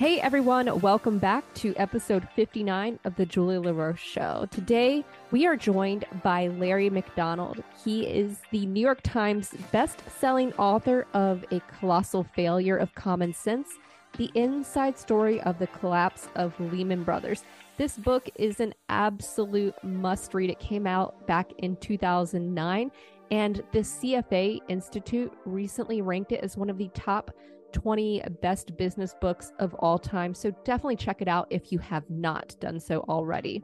Hey everyone, welcome back to episode 59 of the Julia La Roche Show. Today we are joined by Larry McDonald. He is the New York Times best-selling author of A Colossal Failure of Common Sense, the inside story of the collapse of Lehman Brothers. This book is an absolute must read. It came out back in 2009 and the CFA Institute recently ranked it as one of the top 20 best business books of all time. So definitely check it out if you have not done so already.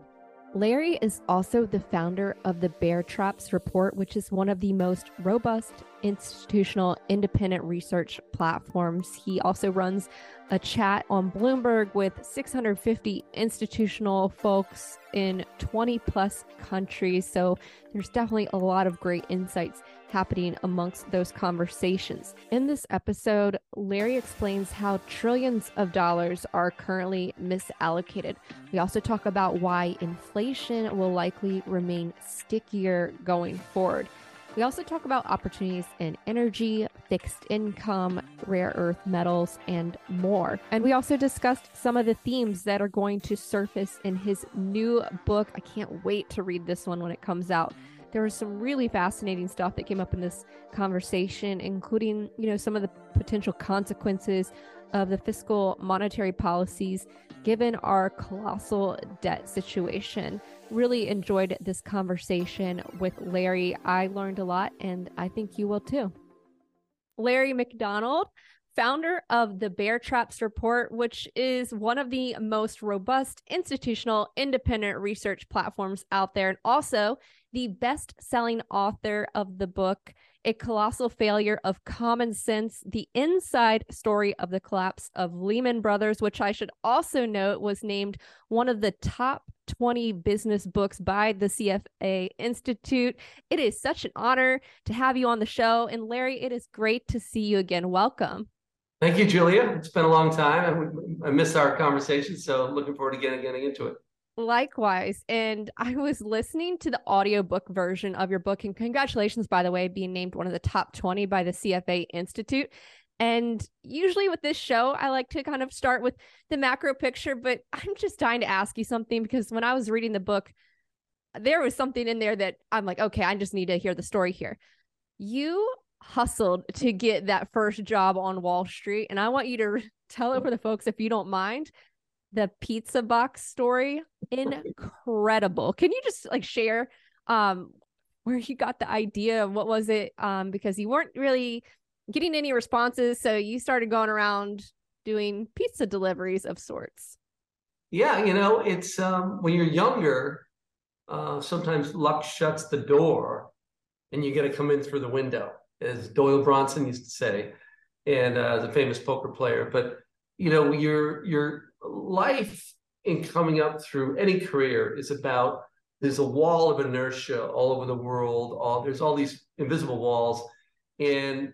Larry is also the founder of the Bear Traps Report, which is one of the most robust institutional independent research platforms. He also runs a chat on Bloomberg with 650 institutional folks in 20 plus countries. So there's definitely a lot of great insights happening amongst those conversations. In this episode, Larry explains how trillions of dollars are currently misallocated. We also talk about why inflation will likely remain stickier going forward. We also talk about opportunities in energy, fixed income, rare earth metals, and more. And we also discussed some of the themes that are going to surface in his new book. I can't wait to read this one when it comes out there was some really fascinating stuff that came up in this conversation, including, you know, some of the potential consequences of the fiscal monetary policies given our colossal debt situation. Really enjoyed this conversation with Larry. I learned a lot, and I think you will too. Larry McDonald, founder of the Bear Traps Report, which is one of the most robust institutional independent research platforms out there, and also the best selling author of the book, A Colossal Failure of Common Sense The Inside Story of the Collapse of Lehman Brothers, which I should also note was named one of the top 20 business books by the CFA Institute. It is such an honor to have you on the show. And Larry, it is great to see you again. Welcome. Thank you, Julia. It's been a long time. I miss our conversation, so looking forward to getting, getting into it. Likewise. And I was listening to the audiobook version of your book. And congratulations, by the way, being named one of the top 20 by the CFA Institute. And usually with this show, I like to kind of start with the macro picture, but I'm just dying to ask you something because when I was reading the book, there was something in there that I'm like, okay, I just need to hear the story here. You hustled to get that first job on Wall Street. And I want you to tell it for the folks, if you don't mind, the pizza box story. Incredible. Can you just like share um where you got the idea? What was it? Um, because you weren't really getting any responses. So you started going around doing pizza deliveries of sorts. Yeah, you know, it's um when you're younger, uh sometimes luck shuts the door and you get to come in through the window as Doyle Brunson used to say, and uh, the famous poker player. But you know, your your life in coming up through any career is about there's a wall of inertia all over the world. All there's all these invisible walls, and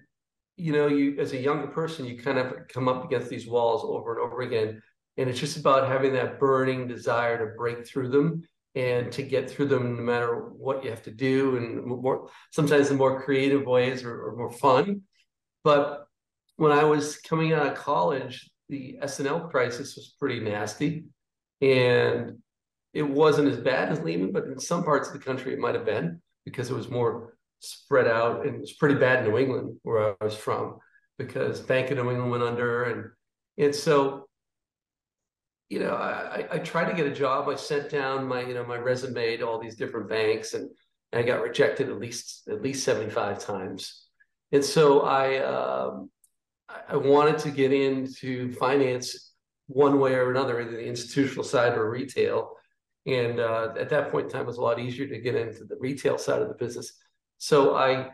you know, you as a younger person, you kind of come up against these walls over and over again. And it's just about having that burning desire to break through them and to get through them no matter what you have to do and more sometimes in more creative ways or, or more fun. But when i was coming out of college the S&L crisis was pretty nasty and it wasn't as bad as lehman but in some parts of the country it might have been because it was more spread out and it was pretty bad in new england where i was from because bank of new england went under and and so you know, I, I tried to get a job. I sent down my, you know, my resume to all these different banks, and, I got rejected at least at least seventy five times. And so I um, I wanted to get into finance one way or another, either the institutional side or retail. And uh, at that point in time, it was a lot easier to get into the retail side of the business. So I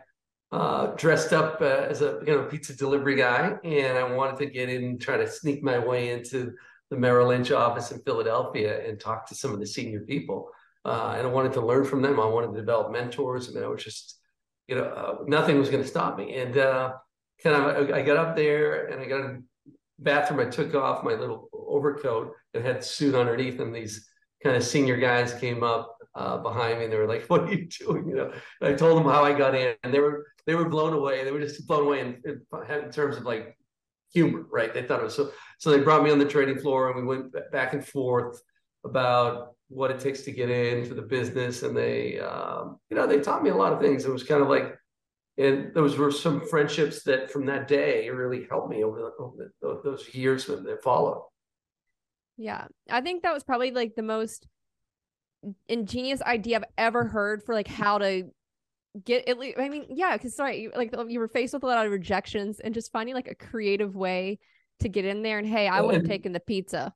uh, dressed up uh, as a you know pizza delivery guy, and I wanted to get in, try to sneak my way into the Merrill Lynch office in Philadelphia and talked to some of the senior people. Uh, and I wanted to learn from them. I wanted to develop mentors. I mean, I was just, you know, uh, nothing was going to stop me. And uh, kind of, I got up there and I got a bathroom. I took off my little overcoat and had suit underneath. And these kind of senior guys came up uh, behind me and they were like, "What are you doing?" You know. And I told them how I got in, and they were they were blown away. They were just blown away in, in, in terms of like humor, right? They thought it was so. So they brought me on the trading floor, and we went back and forth about what it takes to get into the business, and they, um, you know, they taught me a lot of things. It was kind of like, and those were some friendships that from that day really helped me over, the, over the, those years that followed. Yeah, I think that was probably like the most ingenious idea I've ever heard for like how to get at least. I mean, yeah, because sorry, like you were faced with a lot of rejections and just finding like a creative way to get in there. And hey, I would have taken the pizza.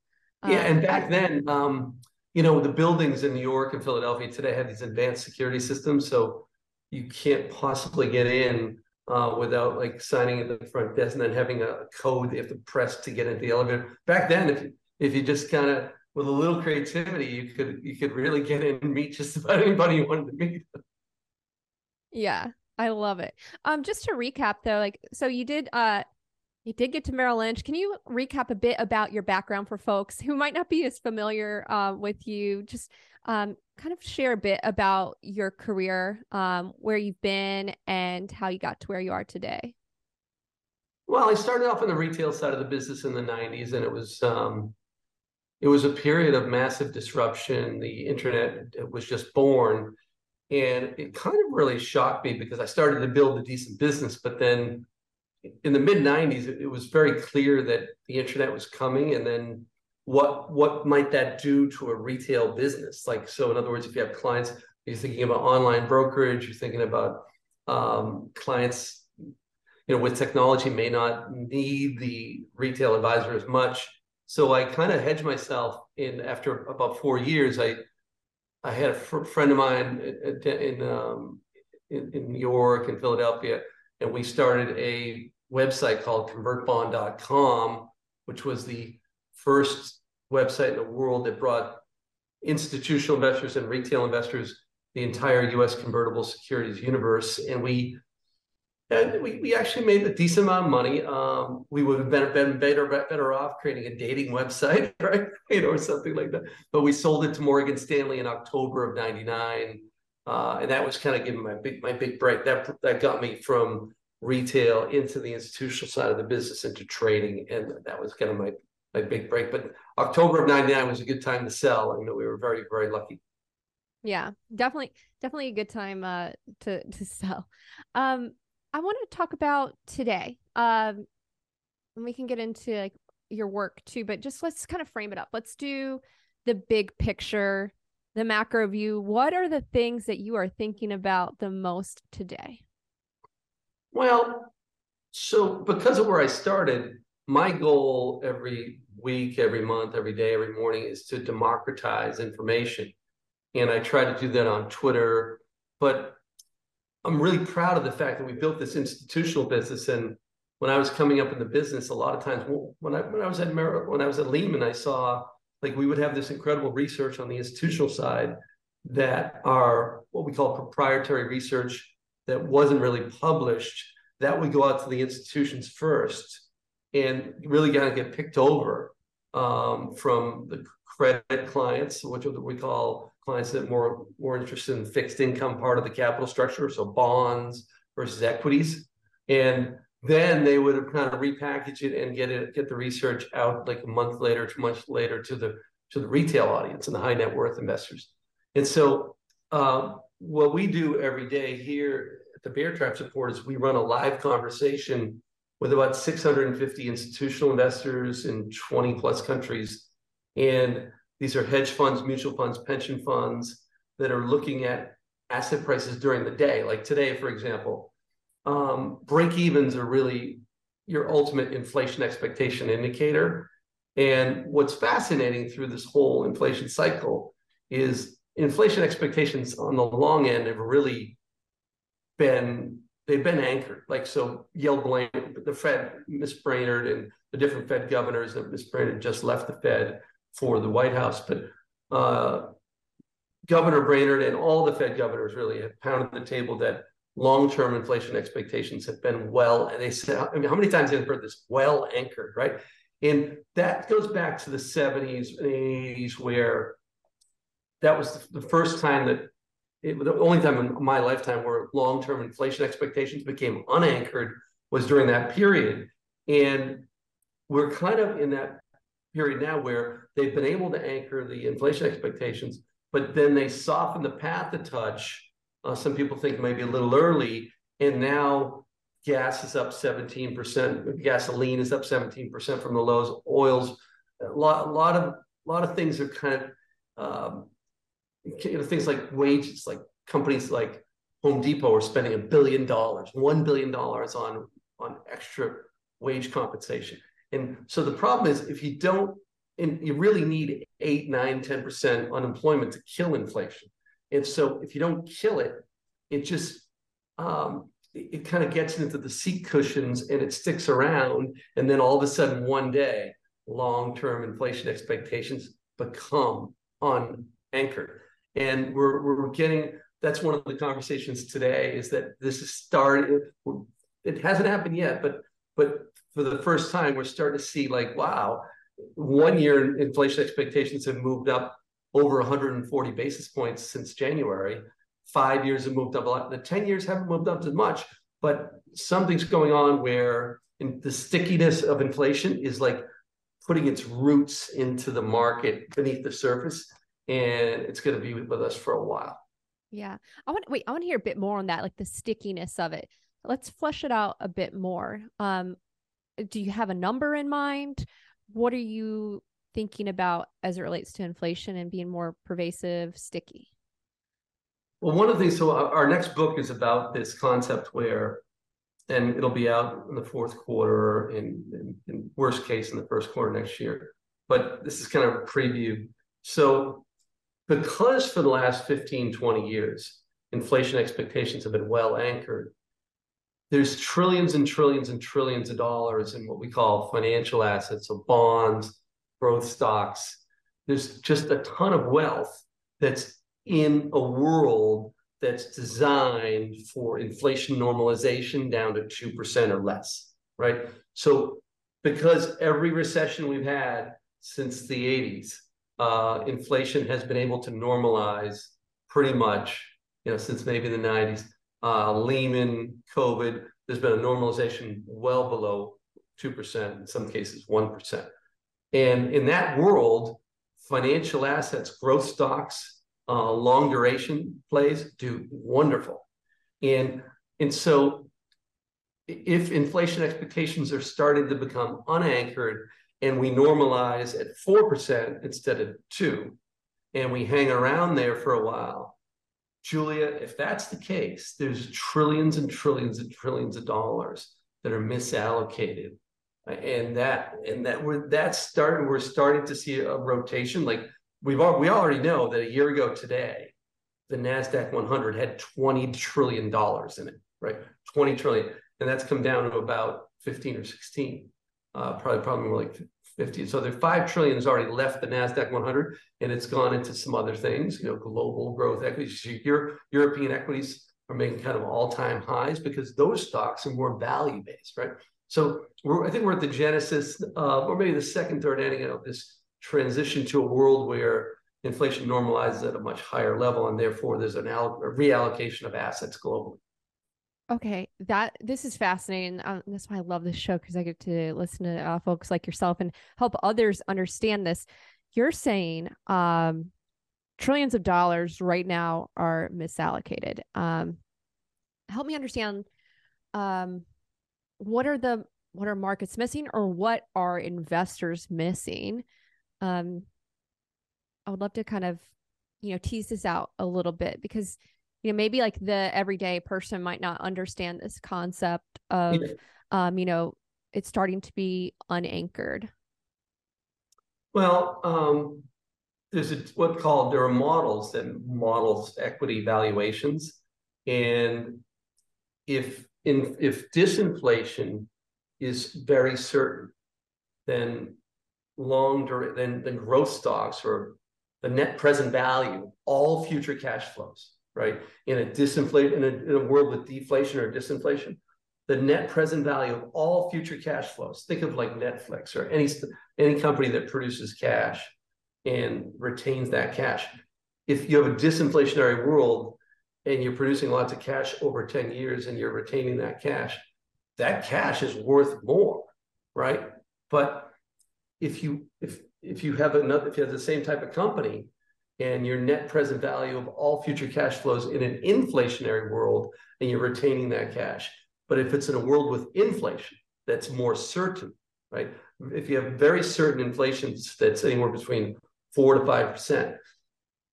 Yeah, um, and back then, um, you know, the buildings in New York and Philadelphia today have these advanced security systems, so you can't possibly get in uh, without like signing at the front desk and then having a code they have to press to get into the elevator. Back then, if if you just kind of with a little creativity, you could you could really get in and meet just about anybody you wanted to meet. Yeah, I love it. Um, just to recap though, like so you did uh you did get to Merrill Lynch. Can you recap a bit about your background for folks who might not be as familiar uh, with you? Just um, kind of share a bit about your career, um, where you've been, and how you got to where you are today. Well, I started off in the retail side of the business in the '90s, and it was um, it was a period of massive disruption. The internet was just born, and it kind of really shocked me because I started to build a decent business, but then in the mid 90s it, was very clear that the internet was coming and then what what might that do to a retail business? Like so in other words if you have clients you're thinking about online brokerage you're thinking about um, clients you know with technology may not need the retail advisor as much. So i kind of hedged myself in after about four years i i had a fr- friend of mine in in, um, in in new york and philadelphia and we started a website called convertbond.com, which was the first website in the world that brought institutional investors and retail investors the entire U.S. convertible securities universe. And we and we, we actually made a decent amount of money. Um, we would have been, been better, better off creating a dating website, right? You know, or something like that. But we sold it to Morgan Stanley in October of 99. Uh, and that was kind of giving my big my big break. That that got me from retail into the institutional side of the business into trading and that was kind of my my big break but october of 99 was a good time to sell know we were very very lucky yeah definitely definitely a good time uh to to sell um i want to talk about today um and we can get into like your work too but just let's kind of frame it up let's do the big picture the macro view what are the things that you are thinking about the most today well, so because of where I started, my goal every week, every month, every day, every morning is to democratize information. And I try to do that on Twitter. But I'm really proud of the fact that we built this institutional business. And when I was coming up in the business, a lot of times when I when I was at Mer- when I was at Lehman, I saw like we would have this incredible research on the institutional side that are what we call proprietary research that wasn't really published, that would go out to the institutions first and really kind of get picked over um, from the credit clients, which we call clients that more more interested in fixed income part of the capital structure, so bonds versus equities, and then they would have kind of repackage it and get it get the research out like a month later, two months later to the to the retail audience and the high net worth investors. And so um, what we do every day here at the Bear Traps Report is we run a live conversation with about 650 institutional investors in 20 plus countries. And these are hedge funds, mutual funds, pension funds that are looking at asset prices during the day. Like today, for example, um, break evens are really your ultimate inflation expectation indicator. And what's fascinating through this whole inflation cycle is inflation expectations on the long end have really been they've been anchored. Like so, Yale blame the Fed, Miss Brainard, and the different Fed governors that Miss Brainard just left the Fed for the White House, but uh, Governor Brainard and all the Fed governors really have pounded the table that long-term inflation expectations have been well, and they said, I mean, how many times have you heard this? Well anchored, right? And that goes back to the 70s and 80s where that was the first time that it, the only time in my lifetime where long-term inflation expectations became unanchored was during that period. And we're kind of in that period now where they've been able to anchor the inflation expectations, but then they soften the path a touch. Uh, some people think maybe a little early, and now gas is up 17%, gasoline is up 17% from the lows, oils, a lot, a lot of a lot of things are kind of um, you know, things like wages, like companies like Home Depot are spending a billion dollars, one billion dollars on on extra wage compensation. And so the problem is if you don't, and you really need eight, nine, 10% unemployment to kill inflation. And so if you don't kill it, it just um, it, it kind of gets into the seat cushions and it sticks around. And then all of a sudden, one day, long-term inflation expectations become unanchored. And we're we're getting that's one of the conversations today is that this is starting. It hasn't happened yet, but but for the first time, we're starting to see like, wow, one year inflation expectations have moved up over 140 basis points since January. Five years have moved up a lot. The 10 years haven't moved up as much, but something's going on where the stickiness of inflation is like putting its roots into the market beneath the surface. And it's going to be with us for a while. Yeah. I want wait, I want to hear a bit more on that, like the stickiness of it. Let's flesh it out a bit more. Um, do you have a number in mind? What are you thinking about as it relates to inflation and being more pervasive, sticky? Well, one of the things, so our next book is about this concept where, and it'll be out in the fourth quarter, in, in, in worst case, in the first quarter next year. But this is kind of a preview. So, because for the last 15, 20 years, inflation expectations have been well anchored, there's trillions and trillions and trillions of dollars in what we call financial assets, so bonds, growth stocks. There's just a ton of wealth that's in a world that's designed for inflation normalization down to 2% or less, right? So, because every recession we've had since the 80s, uh, inflation has been able to normalize pretty much, you know, since maybe the 90s uh, Lehman, COVID, there's been a normalization well below 2%, in some cases 1%. And in that world, financial assets, growth stocks, uh, long duration plays do wonderful. And, and so if inflation expectations are starting to become unanchored and we normalize at 4% instead of 2 and we hang around there for a while Julia, if that's the case, there's trillions and trillions and trillions of dollars that are misallocated. And that and that we're that's starting, we're starting to see a rotation. Like we've all, we already know that a year ago today, the NASDAQ 100 had 20 trillion dollars in it, right? 20 trillion. And that's come down to about 15 or 16. Uh, probably probably more like 50. So the 5 trillion has already left the NASDAQ 100 and it's gone into some other things, you know, global growth equities. Your European equities are making kind of all-time highs because those stocks are more value-based, right? So I think we're at the genesis, uh, or maybe the second, third inning of this transition to a world where inflation normalizes at a much higher level, and therefore there's an a reallocation of assets globally. Okay, that this is fascinating. Um, that's why I love this show because I get to listen to uh, folks like yourself and help others understand this. You're saying um, trillions of dollars right now are misallocated. Um, help me understand um, what are the what are markets missing or what are investors missing? Um, I would love to kind of you know tease this out a little bit because you know maybe like the everyday person might not understand this concept of yeah. um you know it's starting to be unanchored well um there's a, what called there are models that models equity valuations and if in if disinflation is very certain then long then the growth stocks or the net present value all future cash flows right? In a disinflate in a, in a world with deflation or disinflation, the net present value of all future cash flows. Think of like Netflix or any any company that produces cash and retains that cash. If you have a disinflationary world and you're producing lots of cash over 10 years and you're retaining that cash, that cash is worth more, right? But if you if if you have another if you have the same type of company and your net present value of all future cash flows in an inflationary world and you're retaining that cash. But if it's in a world with inflation that's more certain, right? If you have very certain inflation that's anywhere between four to five percent,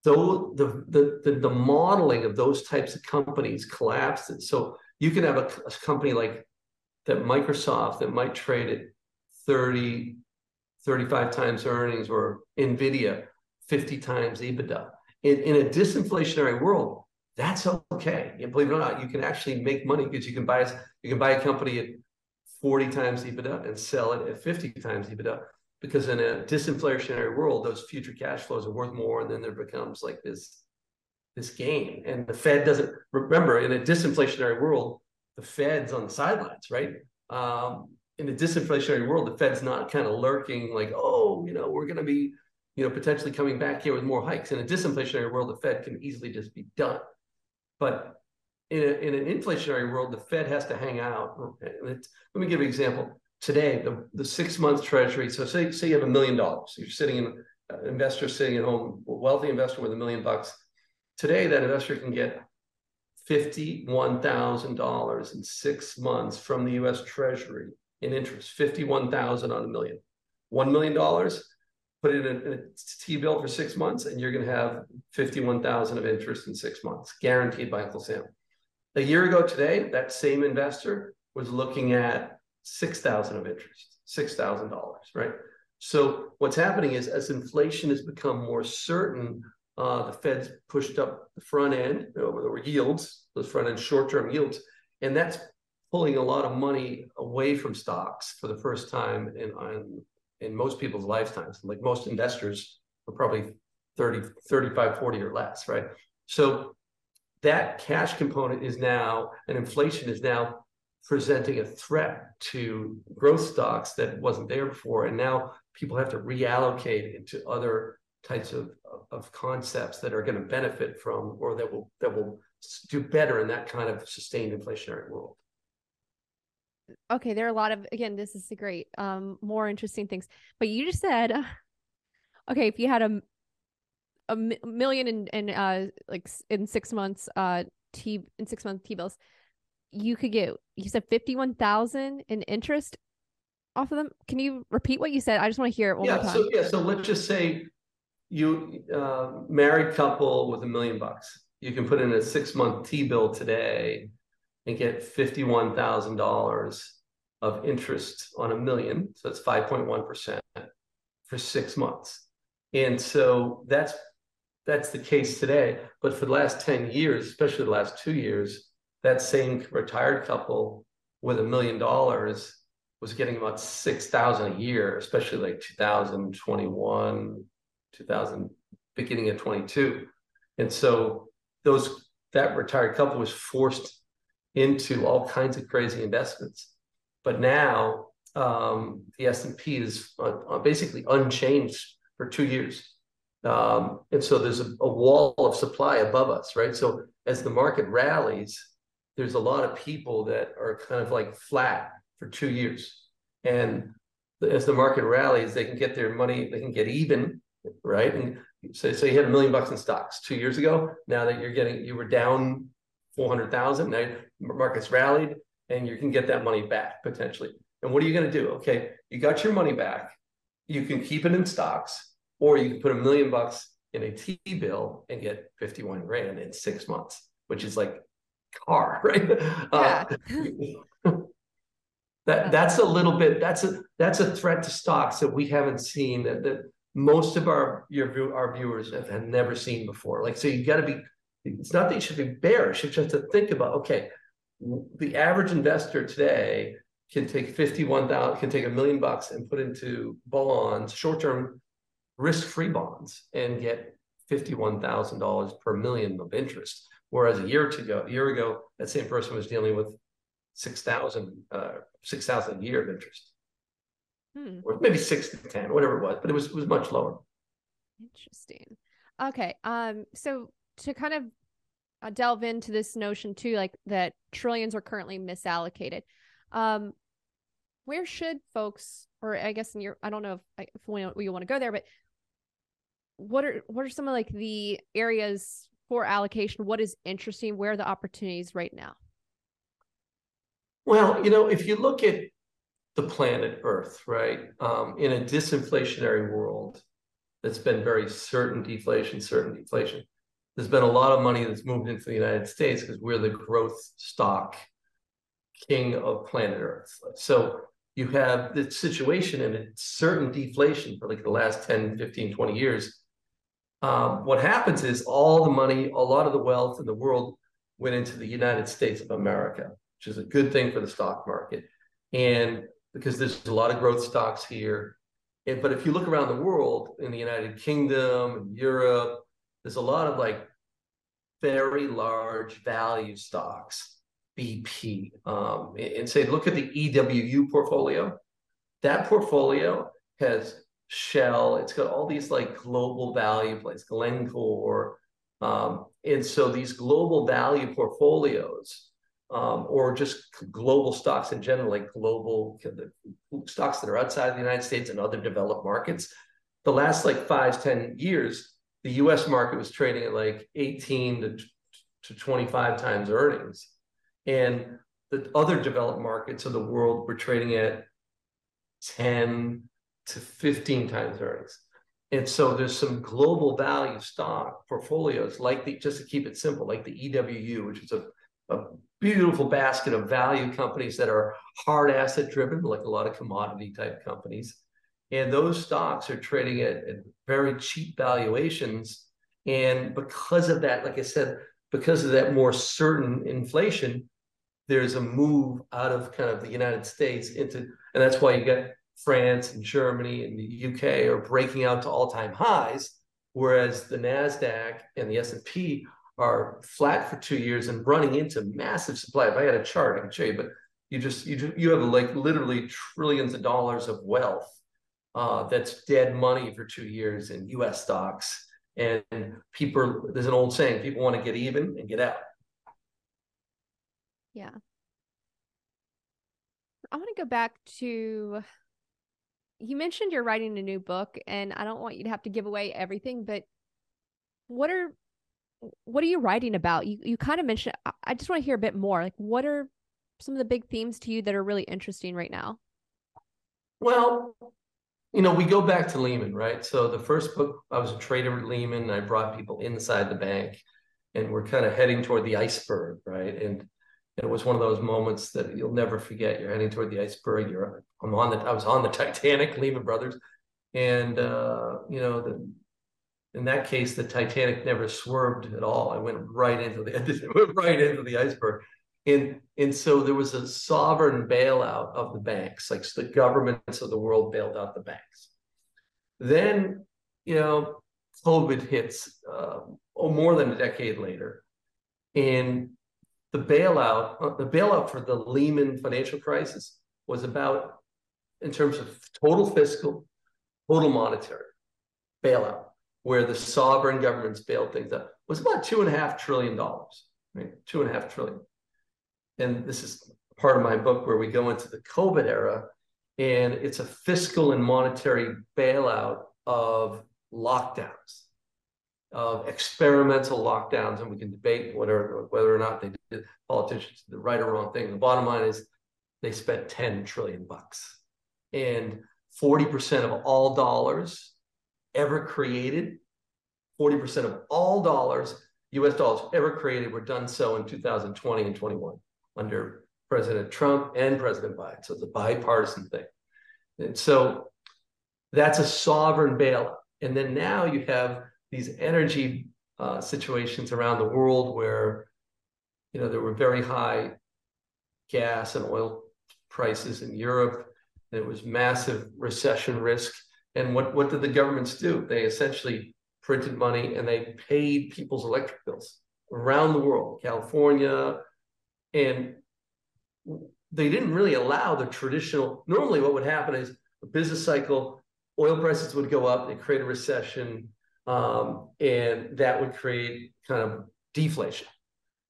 though the, the the the modeling of those types of companies collapses. So you can have a, a company like that Microsoft that might trade at 30, 35 times earnings or Nvidia 50 times EBITDA. In, in a disinflationary world, that's okay. And believe it or not, you can actually make money because you can buy you can buy a company at 40 times EBITDA and sell it at 50 times EBITDA. Because in a disinflationary world, those future cash flows are worth more, and then there becomes like this this game. And the Fed doesn't remember in a disinflationary world, the Fed's on the sidelines, right? Um, in a disinflationary world, the Fed's not kind of lurking like, oh, you know, we're going to be, you know, potentially coming back here with more hikes. In a disinflationary world, the Fed can easily just be done. But in, a, in an inflationary world, the Fed has to hang out. let me give an example. Today, the, the six month treasury, so say, say you have a million dollars. You're sitting in, an investor sitting at home, wealthy investor with a million bucks. Today, that investor can get $51,000 in six months from the US Treasury in interest, 51,000 on a million. $1 million, put in a, a T-bill for six months, and you're going to have 51,000 of interest in six months, guaranteed by Uncle Sam. A year ago today, that same investor was looking at 6,000 of interest, $6,000, right? So what's happening is as inflation has become more certain, uh, the Fed's pushed up the front end, or yields, those front end short-term yields, and that's pulling a lot of money away from stocks for the first time in, in, in most people's lifetimes. Like most investors are probably 30, 35, 40 or less, right? So that cash component is now, and inflation is now presenting a threat to growth stocks that wasn't there before. And now people have to reallocate into other types of, of concepts that are going to benefit from or that will that will do better in that kind of sustained inflationary world okay, there are a lot of again, this is great, um, more interesting things. But you just said, okay, if you had a a million in, in uh like in six months uh t in six month t bills, you could get you said fifty one thousand in interest off of them. Can you repeat what you said? I just want to hear it one yeah, more time. So yeah, so let's just say you uh, married couple with a million bucks. You can put in a six month T bill today and get $51,000 of interest on a million. So that's 5.1% for six months. And so that's that's the case today. But for the last 10 years, especially the last two years, that same retired couple with a million dollars was getting about 6,000 a year, especially like 2021, 2000, beginning of 22. And so those that retired couple was forced into all kinds of crazy investments. But now um, the S&P is uh, basically unchanged for two years. Um, and so there's a, a, wall of supply above us, right? So as the market rallies, there's a lot of people that are kind of like flat for two years. And as the market rallies, they can get their money, they can get even, right? And so, so you had a million bucks in stocks two years ago. Now that you're getting, you were down 400,000. Now markets rallied and you can get that money back potentially. And what are you going to do? Okay, you got your money back. You can keep it in stocks or you can put a million bucks in a T bill and get 51 grand in six months, which is like car, right? Yeah. Uh, that that's a little bit that's a that's a threat to stocks that we haven't seen that, that most of our your our viewers have, have never seen before. Like so you got to be it's not that you should be bearish. It's just have to think about, okay, the average investor today can take 51,000, can take a million bucks and put into bonds, short-term risk-free bonds and get $51,000 per million of interest. Whereas a year ago, a year ago, that same person was dealing with 6,000, uh, 6,000 a year of interest. Hmm. Or maybe six to 10, whatever it was, but it was, it was much lower. Interesting. Okay. Um, so to kind of uh, delve into this notion too, like that trillions are currently misallocated. Um, where should folks, or I guess in your, I don't know if, if we, we want to go there, but what are what are some of like the areas for allocation? What is interesting? Where are the opportunities right now? Well, you know, if you look at the planet Earth, right, um, in a disinflationary world that's been very certain deflation, certain deflation, there's been a lot of money that's moved into the United States because we're the growth stock king of planet Earth. So you have the situation and a certain deflation for like the last 10, 15, 20 years. Um, what happens is all the money, a lot of the wealth in the world went into the United States of America, which is a good thing for the stock market. And because there's a lot of growth stocks here. And, but if you look around the world in the United Kingdom Europe, there's a lot of like very large value stocks, BP, um, and say, look at the EWU portfolio. That portfolio has Shell. It's got all these like global value plays, Glencore. Um, and so these global value portfolios, um, or just global stocks in general, like global stocks that are outside of the United States and other developed markets, the last like five ten years, the US market was trading at like 18 to, to 25 times earnings. And the other developed markets of the world were trading at 10 to 15 times earnings. And so there's some global value stock portfolios, like the, just to keep it simple, like the EWU, which is a, a beautiful basket of value companies that are hard asset driven, like a lot of commodity type companies. And those stocks are trading at, at very cheap valuations. And because of that, like I said, because of that more certain inflation, there's a move out of kind of the United States into, and that's why you get France and Germany and the UK are breaking out to all-time highs, whereas the Nasdaq and the S&P are flat for two years and running into massive supply. If I had a chart, I could show you, but you just you just, you have like literally trillions of dollars of wealth uh, that's dead money for two years in U.S. stocks. And people, there's an old saying: people want to get even and get out. Yeah. I want to go back to you mentioned you're writing a new book and I don't want you to have to give away everything, but what are what are you writing about? You you kind of mentioned I just want to hear a bit more. Like what are some of the big themes to you that are really interesting right now? Well, you know, we go back to Lehman, right? So the first book, I was a trader at Lehman. I brought people inside the bank, and we're kind of heading toward the iceberg, right? And it was one of those moments that you'll never forget. You're heading toward the iceberg. You're I'm on the I was on the Titanic, Lehman Brothers, and uh, you know the in that case the Titanic never swerved at all. I went right into the went right into the iceberg. And, and so there was a sovereign bailout of the banks, like the governments of the world bailed out the banks. Then, you know, COVID hits uh, oh, more than a decade later. And the bailout, uh, the bailout for the Lehman financial crisis was about, in terms of total fiscal, total monetary bailout, where the sovereign governments bailed things out, was about two and a half trillion dollars, right? Two and a half trillion. And this is part of my book where we go into the COVID era, and it's a fiscal and monetary bailout of lockdowns of experimental lockdowns, and we can debate whether whether or not they did politicians did the right or wrong thing. The bottom line is they spent 10 trillion bucks, and 40% of all dollars ever created, 40% of all dollars, U.S. dollars ever created, were done so in 2020 and 21 under President Trump and President Biden. So it's a bipartisan thing, and so that's a sovereign bailout. And then now you have these energy uh, situations around the world where you know there were very high gas and oil prices in Europe. There was massive recession risk. And what, what did the governments do? They essentially printed money and they paid people's electric bills around the world, California. And they didn't really allow the traditional, normally what would happen is a business cycle, oil prices would go up, they create a recession, um, and that would create kind of deflation.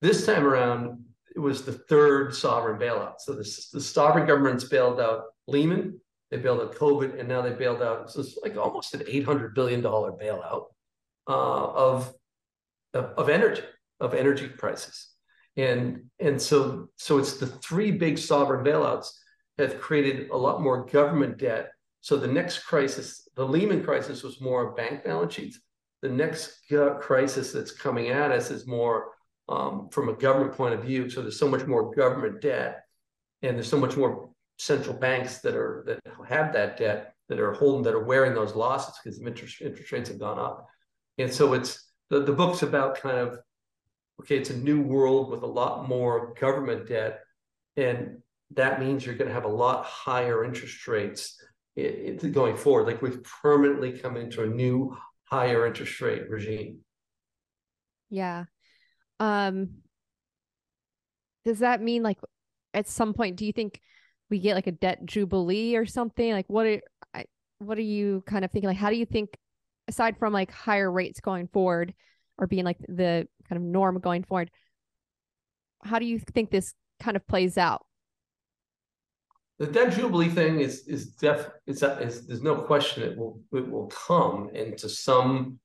This time around, it was the third sovereign bailout. So the, the sovereign governments bailed out Lehman, they bailed out COVID, and now they bailed out. So it's like almost an eight hundred billion dollar bailout uh, of, of of energy of energy prices, and and so so it's the three big sovereign bailouts have created a lot more government debt. So the next crisis, the Lehman crisis, was more bank balance sheets. The next crisis that's coming at us is more um, from a government point of view. So there's so much more government debt, and there's so much more central banks that are that have that debt that are holding that are wearing those losses because interest interest rates have gone up. And so it's the, the book's about kind of okay, it's a new world with a lot more government debt, and that means you're going to have a lot higher interest rates going forward. Like we've permanently come into a new higher interest rate regime. Yeah. Um does that mean like at some point do you think we get like a debt jubilee or something? Like what are what are you kind of thinking like how do you think aside from like higher rates going forward or being like the kind of norm going forward. How do you think this kind of plays out? The debt jubilee thing is is def is, is there's no question it will it will come into some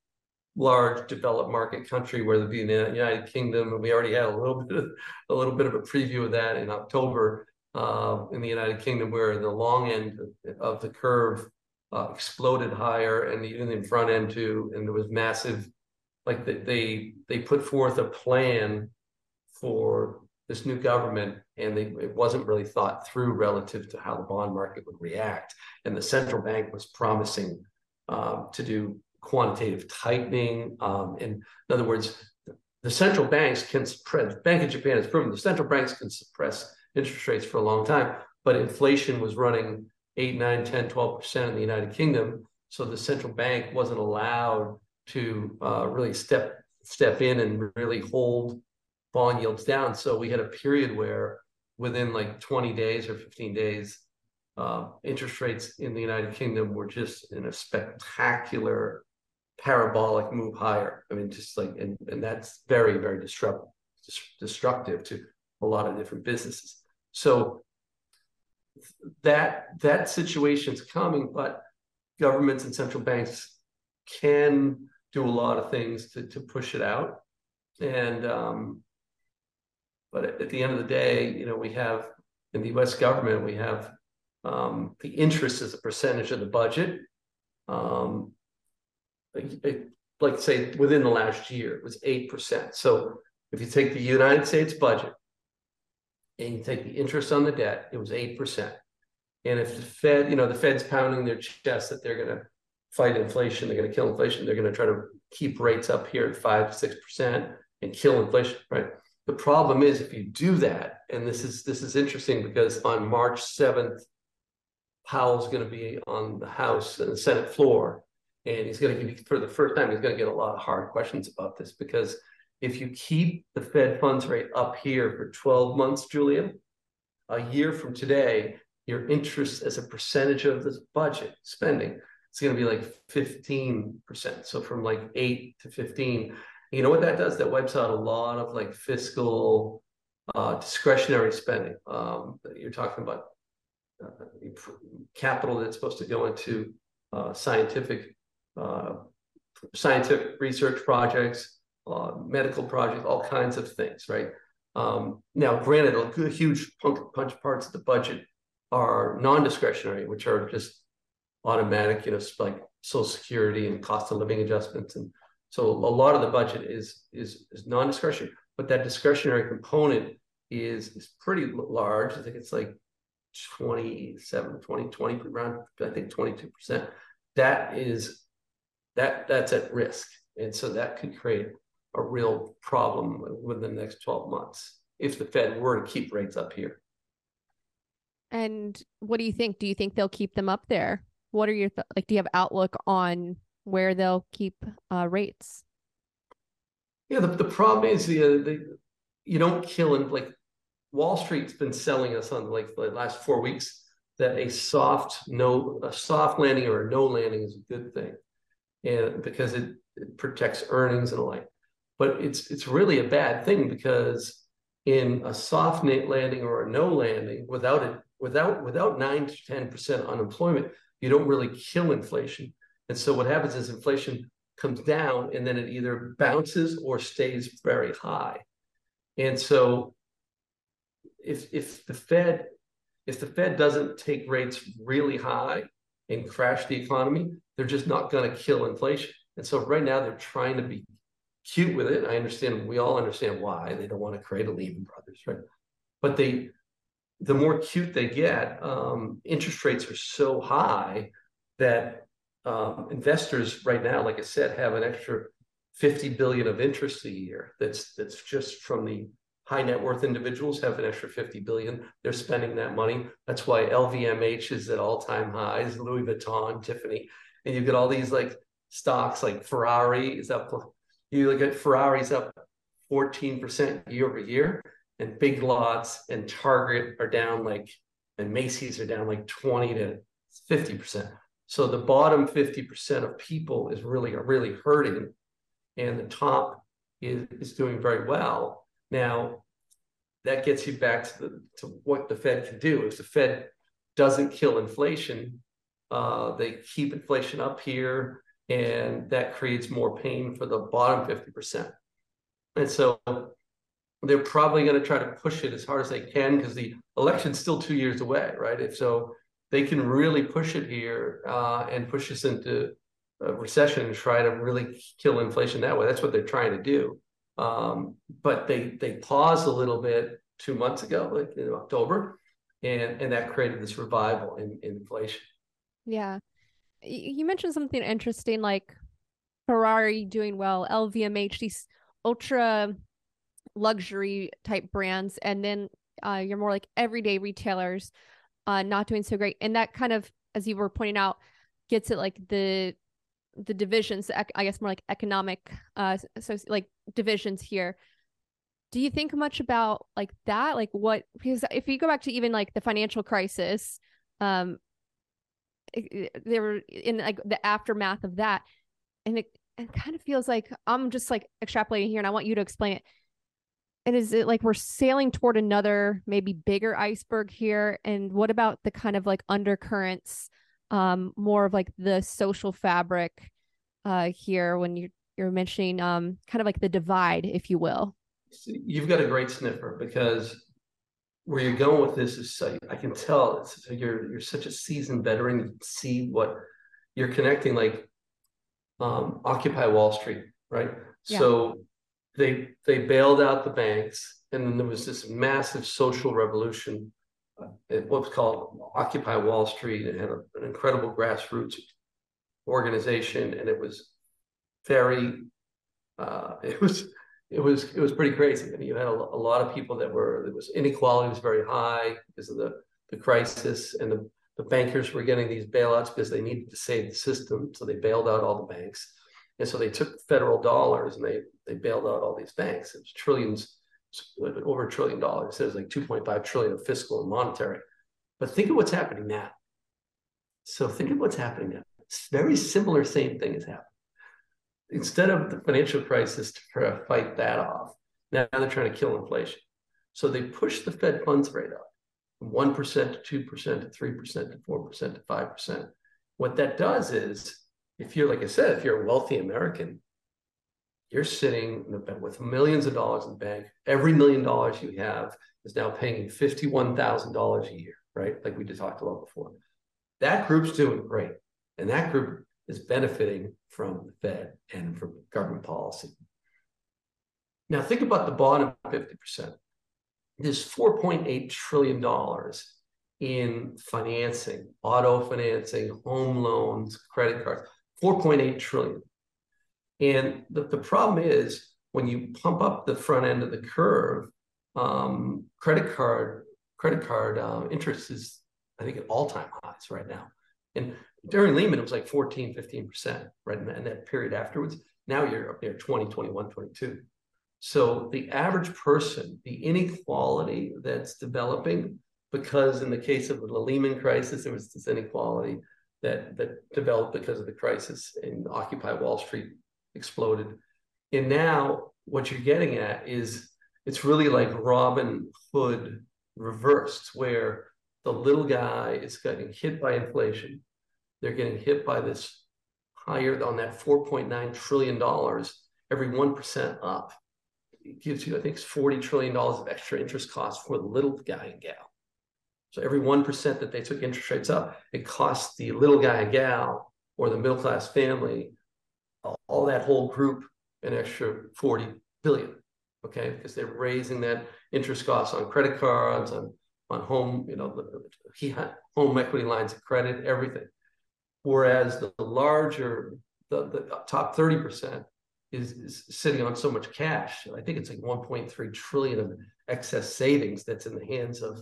large developed market country, whether it be the United Kingdom, and we already had a little bit of a little bit of a preview of that in October uh, in the United Kingdom, where the long end of the curve uh, exploded higher, and even the front end too, and there was massive, like they they put forth a plan for this new government and they, it wasn't really thought through relative to how the bond market would react. And the central bank was promising um, to do quantitative tightening. Um, in other words, the central banks can suppress, Bank of Japan has proven the central banks can suppress interest rates for a long time, but inflation was running 8, 9, 10, 12% in the United Kingdom. So the central bank wasn't allowed to uh, really step step in and really hold bond yields down. So we had a period where within like 20 days or 15 days, uh, interest rates in the United Kingdom were just in a spectacular parabolic move higher. I mean, just like, and, and that's very, very disruptive, destructive to a lot of different businesses. So that that situation's coming, but governments and central banks can do a lot of things to, to push it out. And um, but at the end of the day, you know, we have in the U.S. government, we have um, the interest as a percentage of the budget. Um, like, like say within the last year, it was eight percent. So if you take the United States budget and you take the interest on the debt, it was eight percent. And if the Fed, you know, the Fed's pounding their chest that they're going to fight inflation, they're going to kill inflation, they're going to try to keep rates up here at five, to six percent and kill inflation, right? The problem is if you do that, and this is this is interesting because on March 7th, Powell's going to be on the House and the Senate floor, and he's going to give for the first time, he's going to get a lot of hard questions about this because if you keep the Fed funds rate up here for 12 months, Julia, a year from today, your interest as a percentage of this budget spending, it's going to be like 15%. So from like eight to 15 you know what that does? That wipes out a lot of like fiscal uh, discretionary spending. Um, you're talking about uh, capital that's supposed to go into uh, scientific uh, scientific research projects, uh, medical projects, all kinds of things, right? Um, now, granted, a huge punch punch parts of the budget are non-discretionary, which are just automatic, you know, like Social Security and cost of living adjustments and so a lot of the budget is is is non-discretionary, but that discretionary component is is pretty large. I think it's like 27, 20, 20 around, I think 22%. That is that that's at risk. And so that could create a real problem within the next 12 months if the Fed were to keep rates up here. And what do you think? Do you think they'll keep them up there? What are your th- like? Do you have outlook on where they'll keep uh, rates. Yeah, the, the problem is the, uh, the you don't kill and like Wall Street's been selling us on like the last four weeks that a soft no a soft landing or a no landing is a good thing, and because it, it protects earnings and the like. But it's it's really a bad thing because in a soft landing or a no landing without it without without nine to ten percent unemployment, you don't really kill inflation. And so what happens is inflation comes down and then it either bounces or stays very high. And so if if the Fed if the Fed doesn't take rates really high and crash the economy, they're just not going to kill inflation. And so right now they're trying to be cute with it. I understand we all understand why they don't want to create a Lehman Brothers, right? But they the more cute they get, um, interest rates are so high that um, investors right now, like I said, have an extra 50 billion of interest a year. That's that's just from the high net worth individuals have an extra 50 billion. They're spending that money. That's why LVMH is at all time highs, Louis Vuitton, Tiffany, and you get all these like stocks like Ferrari is up. You look at Ferrari's up 14% year over year and Big Lots and Target are down like, and Macy's are down like 20 to 50%. So the bottom 50% of people is really, really hurting. And the top is, is doing very well. Now, that gets you back to, the, to what the Fed can do. If the Fed doesn't kill inflation, uh, they keep inflation up here, and that creates more pain for the bottom 50%. And so they're probably going to try to push it as hard as they can because the election's still two years away, right? If so, they can really push it here uh, and push us into a recession and try to really kill inflation that way. That's what they're trying to do. Um, but they they paused a little bit two months ago, like in October, and and that created this revival in, in inflation. Yeah, you mentioned something interesting, like Ferrari doing well, LVMH, these ultra luxury type brands and then uh, you're more like everyday retailers uh, not doing so great. And that kind of as you were pointing out gets it like the the divisions i guess more like economic uh so like divisions here. Do you think much about like that? Like what because if you go back to even like the financial crisis um there were in like the aftermath of that and it, it kind of feels like i'm just like extrapolating here and i want you to explain it and is it like we're sailing toward another maybe bigger iceberg here and what about the kind of like undercurrents um more of like the social fabric uh here when you're you're mentioning um kind of like the divide if you will you've got a great sniffer because where you're going with this is so I can tell it's, you're you're such a seasoned veteran. You see what you're connecting like um, Occupy Wall Street, right? Yeah. So they they bailed out the banks, and then there was this massive social revolution. Uh, what was called Occupy Wall Street. It had a, an incredible grassroots organization, and it was very. Uh, it was it was it was pretty crazy. I mean, you had a, a lot of people that were there was inequality was very high because of the the crisis, and the the bankers were getting these bailouts because they needed to save the system, so they bailed out all the banks. And so they took federal dollars and they they bailed out all these banks. It was trillions, over a trillion dollars. It was like 2.5 trillion of fiscal and monetary. But think of what's happening now. So think of what's happening now. It's very similar, same thing is happening. Instead of the financial crisis to fight that off, now they're trying to kill inflation. So they push the Fed funds rate up from 1% to 2% to 3% to 4% to 5%. What that does is if you're like I said, if you're a wealthy American, you're sitting with millions of dollars in the bank. Every million dollars you have is now paying fifty-one thousand dollars a year, right? Like we just talked about before. That group's doing great, and that group is benefiting from the Fed and from government policy. Now think about the bottom fifty percent. There's four point eight trillion dollars in financing, auto financing, home loans, credit cards. 4.8 trillion. And the, the problem is when you pump up the front end of the curve, um, credit card credit card uh, interest is, I think, at all time highs right now. And during Lehman, it was like 14, 15%, right? in that period afterwards. Now you're up there 20, 21, 22. So the average person, the inequality that's developing, because in the case of the Lehman crisis, there was this inequality that that developed because of the crisis and Occupy Wall Street exploded. And now what you're getting at is it's really like Robin Hood reversed, where the little guy is getting hit by inflation. They're getting hit by this higher on that $4.9 trillion every 1% up. It gives you, I think, it's $40 trillion of extra interest costs for the little guy and gal. So every 1% that they took interest rates up, it cost the little guy gal or the middle class family, all that whole group, an extra 40 billion. Okay. Because they're raising that interest costs on credit cards, on, on home, you know, home equity lines of credit, everything. Whereas the larger, the, the top 30% is, is sitting on so much cash. I think it's like 1.3 trillion of excess savings that's in the hands of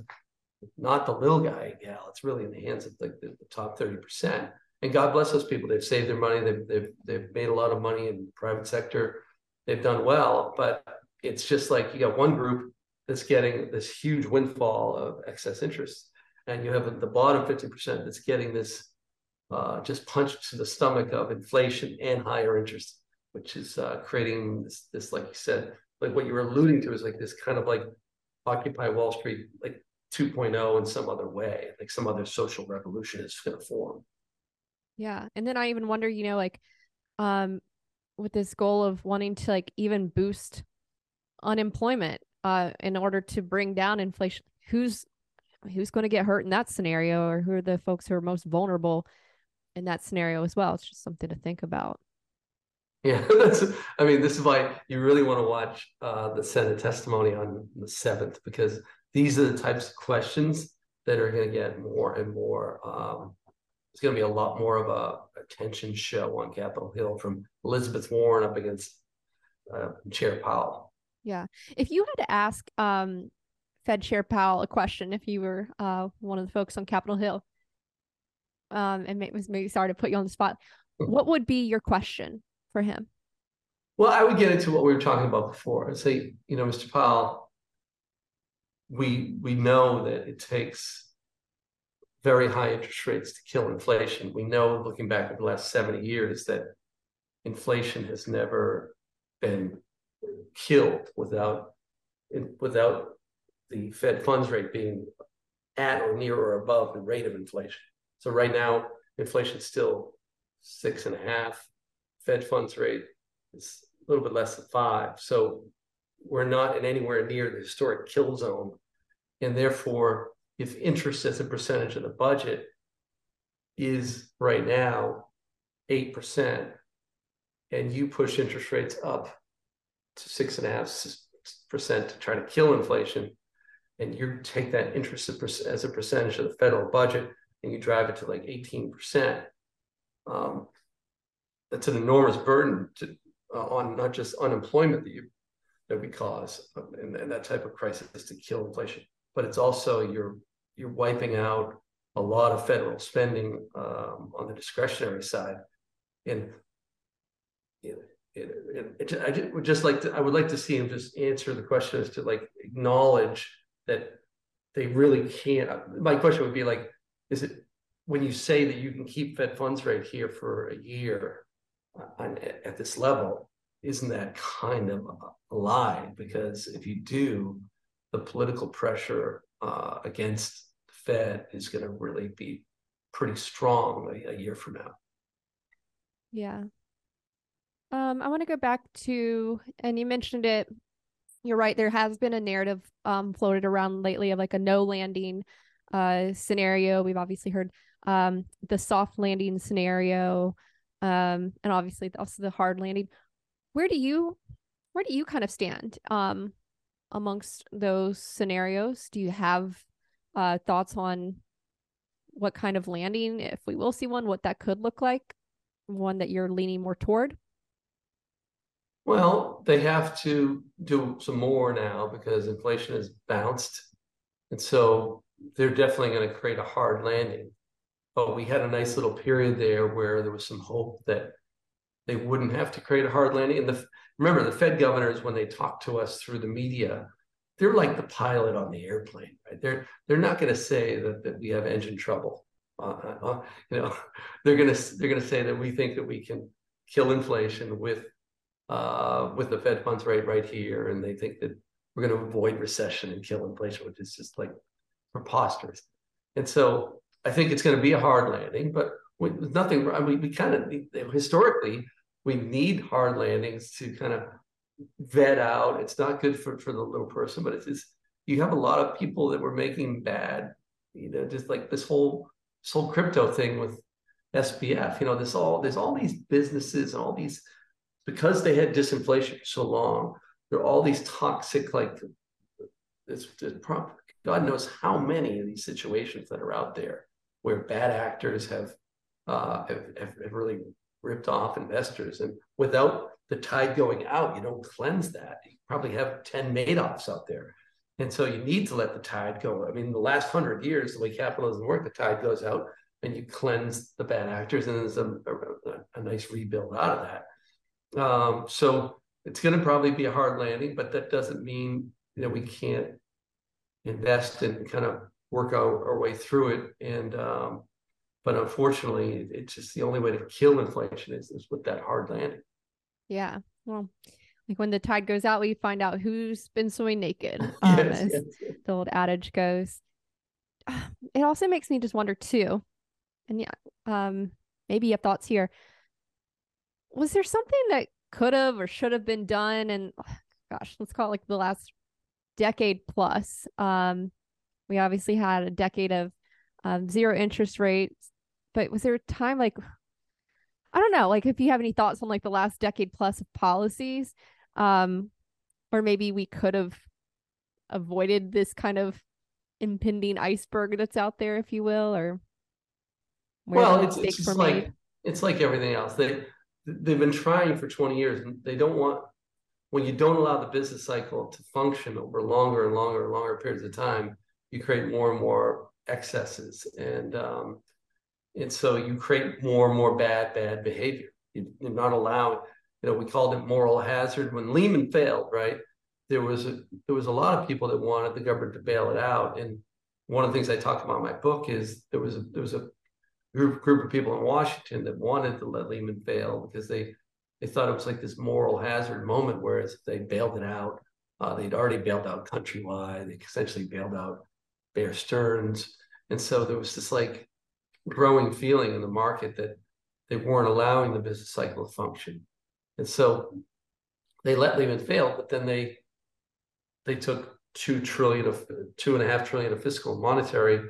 not the little guy gal. It's really in the hands of like the, the, top 30%. And God bless those people. They've saved their money. They've, they've, they've made a lot of money in the private sector. They've done well, but it's just like you got one group that's getting this huge windfall of excess interest. And you have the bottom 50% that's getting this uh, just punched to the stomach of inflation and higher interest, which is uh, creating this, this, like you said, like what you were alluding to is like this kind of like Occupy Wall Street, like 2.0 in some other way, like some other social revolution is going to form. Yeah. And then I even wonder, you know, like um with this goal of wanting to like even boost unemployment uh in order to bring down inflation, who's who's going to get hurt in that scenario or who are the folks who are most vulnerable in that scenario as well? It's just something to think about. Yeah, that's. I mean, this is why you really want to watch uh, the Senate testimony on the seventh because these are the types of questions that are going to get more and more. Um, it's going to be a lot more of a attention show on Capitol Hill from Elizabeth Warren up against uh, Chair Powell. Yeah, if you had to ask um, Fed Chair Powell a question, if you were uh, one of the folks on Capitol Hill, um, and it was maybe sorry to put you on the spot, what would be your question for him? Well, I would get into what we were talking about before and say, you know, Mr. Powell, we we know that it takes very high interest rates to kill inflation. We know, looking back at the last 70 years, that inflation has never been killed without without the Fed funds rate being at or near or above the rate of inflation. So right now, inflation is still six and a half. Fed funds rate is a little bit less than five. So we're not in anywhere near the historic kill zone. And therefore, if interest as a percentage of the budget is right now 8%, and you push interest rates up to six and a half percent to try to kill inflation, and you take that interest as a percentage of the federal budget and you drive it to like 18%, um, that's an enormous burden to, uh, on not just unemployment that you we cause and, and that type of crisis to kill inflation, but it's also you're you're wiping out a lot of federal spending um, on the discretionary side, and it, it, it, I would just like to I would like to see him just answer the question as to like acknowledge that they really can't. My question would be like, is it when you say that you can keep Fed funds rate here for a year uh, at this level? Isn't that kind of a lie? Because if you do, the political pressure uh, against the Fed is going to really be pretty strong a, a year from now. Yeah. Um, I want to go back to, and you mentioned it. You're right. There has been a narrative um, floated around lately of like a no landing uh, scenario. We've obviously heard um, the soft landing scenario, um, and obviously also the hard landing. Where do you, where do you kind of stand? Amongst those scenarios? Do you have uh, thoughts on what kind of landing, if we will see one, what that could look like? One that you're leaning more toward? Well, they have to do some more now because inflation has bounced. And so they're definitely going to create a hard landing. But we had a nice little period there where there was some hope that they wouldn't have to create a hard landing. And the remember the Fed governors when they talk to us through the media, they're like the pilot on the airplane, right? They're they're not going to say that, that we have engine trouble. Uh, uh, uh you know, they're going to they're going to say that we think that we can kill inflation with uh, with the Fed funds rate right here, and they think that we're going to avoid recession and kill inflation, which is just like preposterous. And so I think it's going to be a hard landing, but with nothing, I mean, we kind of historically, we need hard landings to kind of vet out. It's not good for, for the little person, but it's just, you have a lot of people that were making bad, you know, just like this whole, this whole crypto thing with SBF, you know, this all, there's all these businesses and all these, because they had disinflation for so long, there are all these toxic, like, this, this God knows how many of these situations that are out there where bad actors have, uh, have, have really ripped off investors. And without the tide going out, you don't cleanse that. You probably have 10 Madoffs out there. And so you need to let the tide go. I mean, the last hundred years, the way capitalism worked, the tide goes out and you cleanse the bad actors, and there's a, a, a nice rebuild out of that. Um, so it's going to probably be a hard landing, but that doesn't mean know we can't invest and kind of work our, our way through it. And um, but unfortunately, it's just the only way to kill inflation is, is with that hard landing. Yeah. Well, like when the tide goes out, we find out who's been swimming naked. Um, yes, as yes, yes. the old adage goes. It also makes me just wonder too, and yeah, um, maybe you have thoughts here. Was there something that could have or should have been done? And gosh, let's call it like the last decade plus. Um, we obviously had a decade of um, zero interest rates, but was there a time like I don't know, like if you have any thoughts on like the last decade plus of policies, um, or maybe we could have avoided this kind of impending iceberg that's out there, if you will, or well, it's, it's just like it's like everything else. They they've been trying for 20 years and they don't want when you don't allow the business cycle to function over longer and longer and longer periods of time, you create more and more excesses. And um, and so you create more and more bad, bad behavior. You, are not allowing, you know, we called it moral hazard when Lehman failed, right? There was a there was a lot of people that wanted the government to bail it out. And one of the things I talk about in my book is there was a there was a group group of people in Washington that wanted to let Lehman fail because they they thought it was like this moral hazard moment, whereas they bailed it out, uh, they'd already bailed out Countrywide, they essentially bailed out Bear Stearns. And so there was this like growing feeling in the market that they weren't allowing the business cycle to function. And so they let Lehman fail, but then they they took two trillion of two and a half trillion of fiscal and monetary,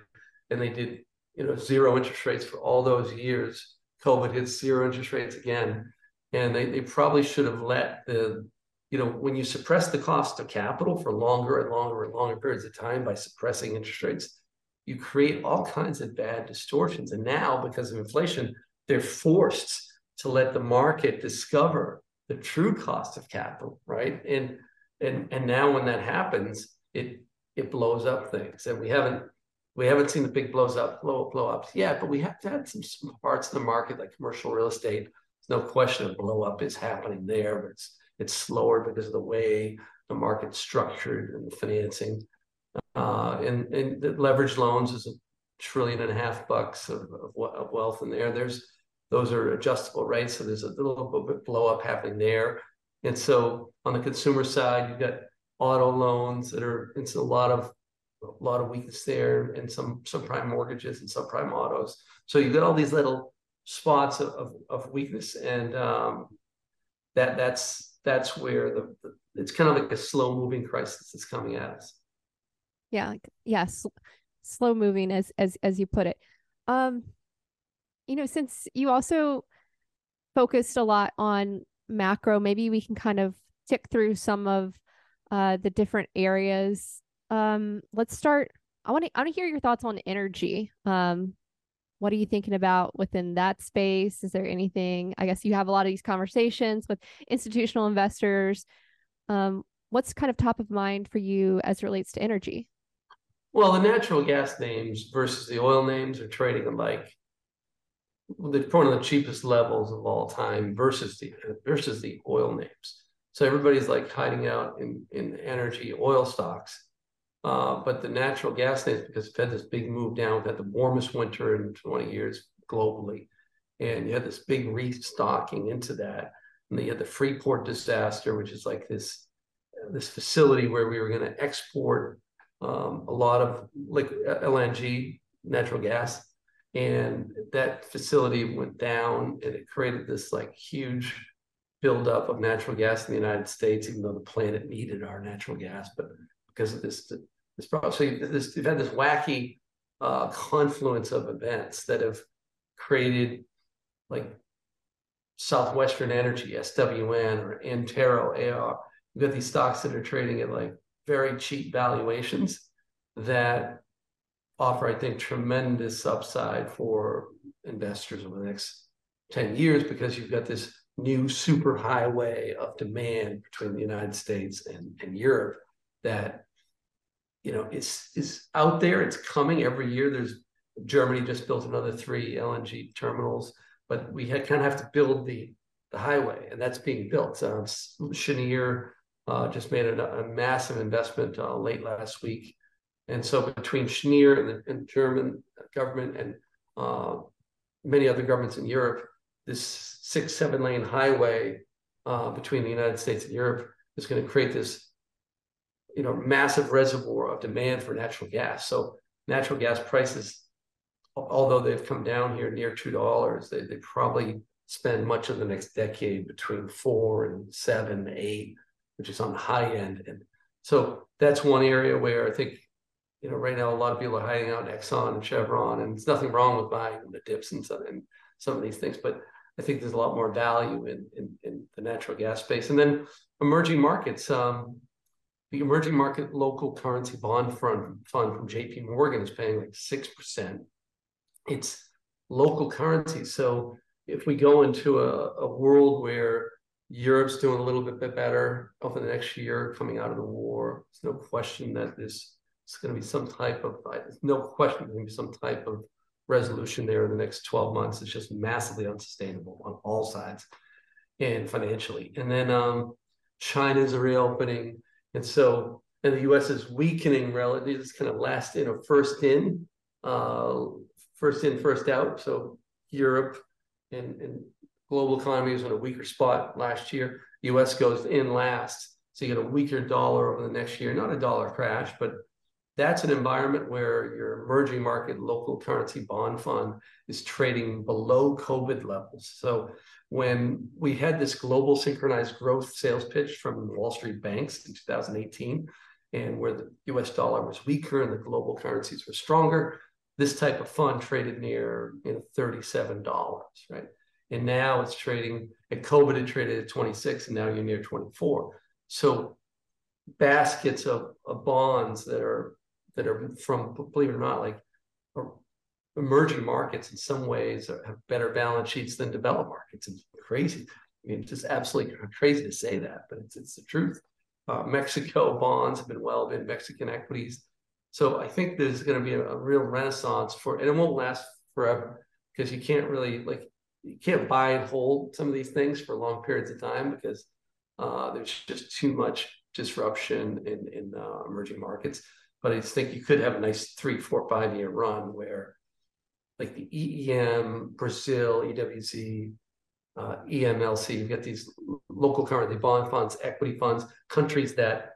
and they did you know zero interest rates for all those years. COVID hit zero interest rates again, and they, they probably should have let the you know when you suppress the cost of capital for longer and longer and longer periods of time by suppressing interest rates, you create all kinds of bad distortions. And now, because of inflation, they're forced to let the market discover the true cost of capital, right? And and and now when that happens, it it blows up things. And we haven't we haven't seen the big blows up blow blow ups yet, but we have had some, some parts of the market like commercial real estate. There's no question a blow up is happening there, but it's it's slower because of the way the market's structured and the financing. Uh, and, and the leveraged loans is a trillion and a half bucks of, of, of wealth in there. There's those are adjustable rates, so there's a little bit blow up happening there. And so on the consumer side, you've got auto loans that are it's a lot of a lot of weakness there, and some subprime mortgages and subprime autos. So you've got all these little spots of, of, of weakness, and um, that that's that's where the, the it's kind of like a slow moving crisis that's coming at us yeah like yeah sl- slow moving as as as you put it. Um you know since you also focused a lot on macro maybe we can kind of tick through some of uh the different areas. Um let's start i want to i want to hear your thoughts on energy. Um what are you thinking about within that space? Is there anything i guess you have a lot of these conversations with institutional investors. Um what's kind of top of mind for you as it relates to energy well, the natural gas names versus the oil names are trading alike. They're one of the cheapest levels of all time versus the versus the oil names. So everybody's like hiding out in in energy oil stocks. Uh, but the natural gas names, because Fed this big move down, we've had the warmest winter in 20 years globally. And you had this big restocking into that. And then you had the Freeport disaster, which is like this, this facility where we were going to export um, a lot of like LNG natural gas. And that facility went down and it created this like huge buildup of natural gas in the United States, even though the planet needed our natural gas. But because of this, this so this, you've had this wacky uh, confluence of events that have created like Southwestern Energy, SWN, or Antero, AR. You've got these stocks that are trading at like very cheap valuations that offer, I think, tremendous upside for investors over the next 10 years because you've got this new super highway of demand between the United States and, and Europe that you know is is out there. It's coming every year. There's Germany just built another three LNG terminals, but we had, kind of have to build the the highway, and that's being built. Um, Cheniere uh, just made a, a massive investment uh, late last week, and so between Cheniere and the and German government and uh, many other governments in Europe, this six seven lane highway uh, between the United States and Europe is going to create this you know massive reservoir of demand for natural gas. So natural gas prices although they've come down here near two dollars, they, they probably spend much of the next decade between four and seven, eight, which is on the high end. And so that's one area where I think, you know, right now a lot of people are hiding out in Exxon and Chevron, and there's nothing wrong with buying the dips and some, and some of these things, but I think there's a lot more value in, in, in the natural gas space. And then emerging markets, um, the emerging market local currency bond fund, fund from JP Morgan is paying like 6% it's local currency. So if we go into a, a world where Europe's doing a little bit better over the next year coming out of the war, there's no question that this is going to be some type of, no question, there's going to be some type of resolution there in the next 12 months. It's just massively unsustainable on all sides and financially. And then um, China's reopening. And so, and the US is weakening relative, it's kind of last in or first in. Uh, first in, first out. So Europe and, and global economy was in a weaker spot last year. US goes in last. So you get a weaker dollar over the next year, not a dollar crash, but that's an environment where your emerging market local currency bond fund is trading below COVID levels. So when we had this global synchronized growth sales pitch from Wall Street banks in 2018, and where the US dollar was weaker and the global currencies were stronger, this type of fund traded near you know $37, right? And now it's trading at COVID, it traded at 26, and now you're near 24. So baskets of, of bonds that are that are from, believe it or not, like emerging markets in some ways have better balance sheets than developed markets. It's crazy. I mean, it's just absolutely crazy to say that, but it's it's the truth. Uh, Mexico bonds have been well been Mexican equities so I think there's going to be a, a real renaissance for, and it won't last forever because you can't really like you can't buy and hold some of these things for long periods of time because uh, there's just too much disruption in in uh, emerging markets. But I just think you could have a nice three, four, five year run where like the EEM, Brazil, EWZ, uh, EMLC, you've got these local currency bond funds, equity funds, countries that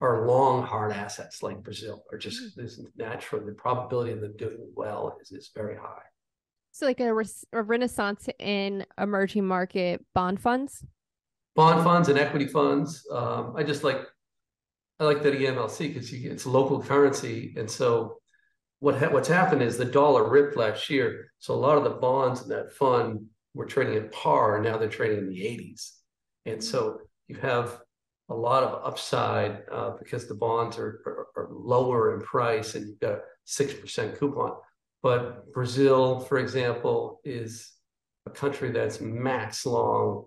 are long hard assets like Brazil are just mm-hmm. this natural. The probability of them doing well is, is very high. So, like a, a renaissance in emerging market bond funds. Bond funds and equity funds. Um, I just like I like that EMLC because it's local currency, and so what ha- what's happened is the dollar ripped last year, so a lot of the bonds in that fund were trading at par, and now they're trading in the 80s, and so you have a lot of upside uh, because the bonds are, are, are, lower in price and you've got a 6% coupon. But Brazil, for example, is a country that's max long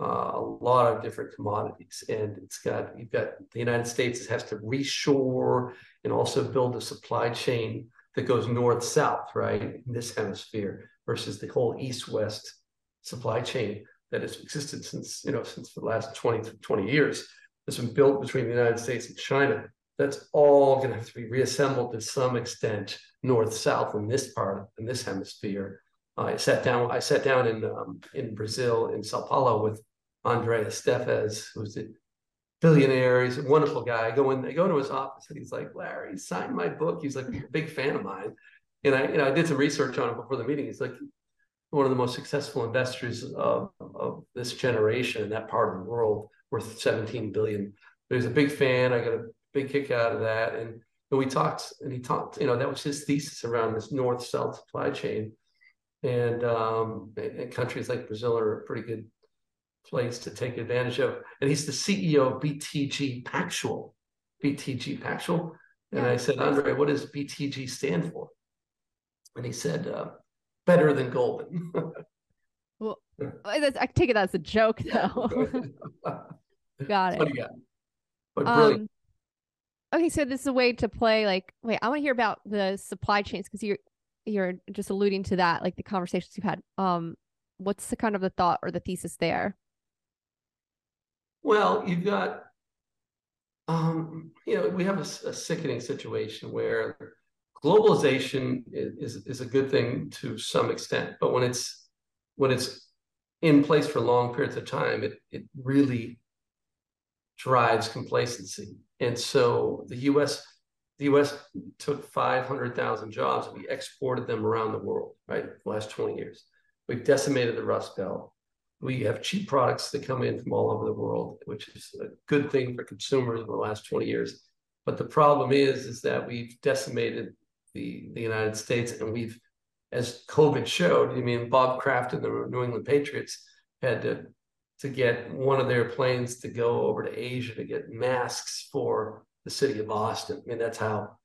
uh, a lot of different commodities. And it's got, you've got the United States has to reshore and also build a supply chain that goes north south, right, in this hemisphere versus the whole east west supply chain that has existed since, you know, since the last 20, 20 years that's been built between the United States and China. That's all going to have to be reassembled to some extent, north south in this part in this hemisphere. I sat down. I sat down in um, in Brazil in Sao Paulo with Andre Esteves, who's a billionaire. He's a wonderful guy. I go in. I go to his office, and he's like, "Larry, sign my book." He's like a big fan of mine, and I, you know, I did some research on it before the meeting. He's like one of the most successful investors of, of this generation in that part of the world, worth 17 billion. He's a big fan. I got a big kick out of that. And, and we talked, and he talked, you know, that was his thesis around this north-south supply chain. And, um, and countries like Brazil are a pretty good place to take advantage of. And he's the CEO of BTG Pactual. BTG Pactual. And yeah, I said, Andre, what does BTG stand for? And he said, uh, better than Goldman. well, I take it as a joke, though. got it. Yeah. But brilliant. Um, okay, so this is a way to play. Like, wait, I want to hear about the supply chains because you're you're just alluding to that, like the conversations you've had. Um, what's the kind of the thought or the thesis there? Well, you've got, um, you know, we have a, a sickening situation where globalization is, is a good thing to some extent, but when it's when it's in place for long periods of time, it it really drives complacency. And so the U.S. the U.S. took 500,000 jobs and we exported them around the world, right? The last 20 years, we've decimated the Rust Belt. We have cheap products that come in from all over the world, which is a good thing for consumers in the last 20 years. But the problem is, is that we've decimated the, the United States. And we've, as COVID showed, I mean, Bob Kraft and the New England Patriots had to, to get one of their planes to go over to Asia to get masks for the city of Boston. I mean, that's how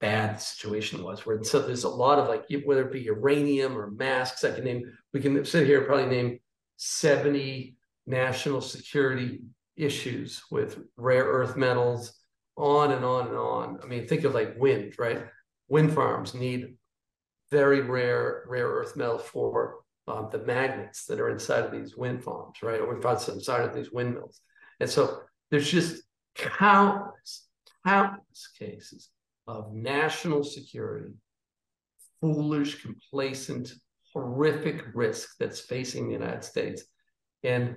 bad the situation was. Where so there's a lot of like whether it be uranium or masks. I can name. We can sit here and probably name 70 national security issues with rare earth metals, on and on and on. I mean, think of like wind, right? wind farms need very rare rare earth metal for um, the magnets that are inside of these wind farms, right? Or inside of these windmills. And so there's just countless, countless cases of national security, foolish, complacent, horrific risk that's facing the United States. And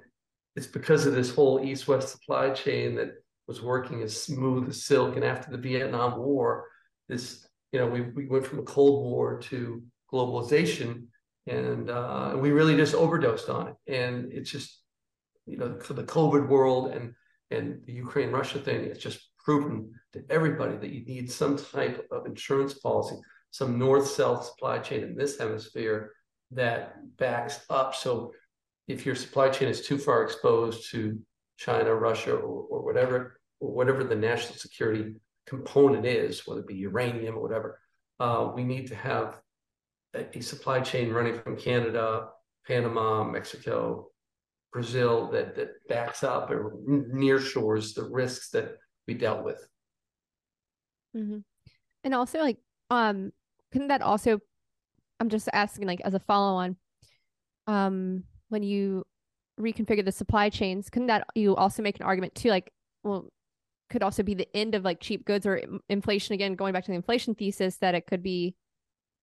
it's because of this whole east west supply chain that was working as smooth as silk. And after the Vietnam War, this you know, we, we went from a Cold War to globalization and uh, we really just overdosed on it. And it's just, you know, for the COVID world and, and the Ukraine Russia thing, it's just proven to everybody that you need some type of insurance policy, some north south supply chain in this hemisphere that backs up. So if your supply chain is too far exposed to China, Russia, or, or whatever, or whatever the national security component is, whether it be uranium or whatever, uh, we need to have a, supply chain running from Canada, Panama, Mexico, Brazil that that backs up or near shores the risks that we dealt with. Mm-hmm. And also, like, um, couldn't that also? I'm just asking, like, as a follow-on, um, when you reconfigure the supply chains, couldn't that you also make an argument too, like, well, could also be the end of like cheap goods or inflation again going back to the inflation thesis that it could be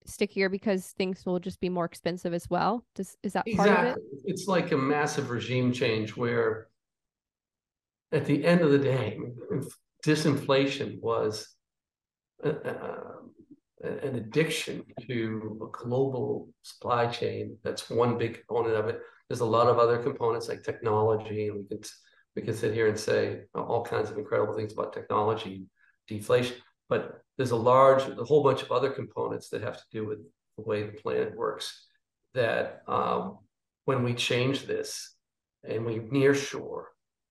stickier because things will just be more expensive as well? Does, is that part of it? It's like a massive regime change where at the end of the day disinflation was an addiction to a global supply chain. That's one big component of it. There's a lot of other components like technology we could we can sit here and say all kinds of incredible things about technology, deflation, but there's a large, a whole bunch of other components that have to do with the way the planet works. That um, when we change this and we near shore,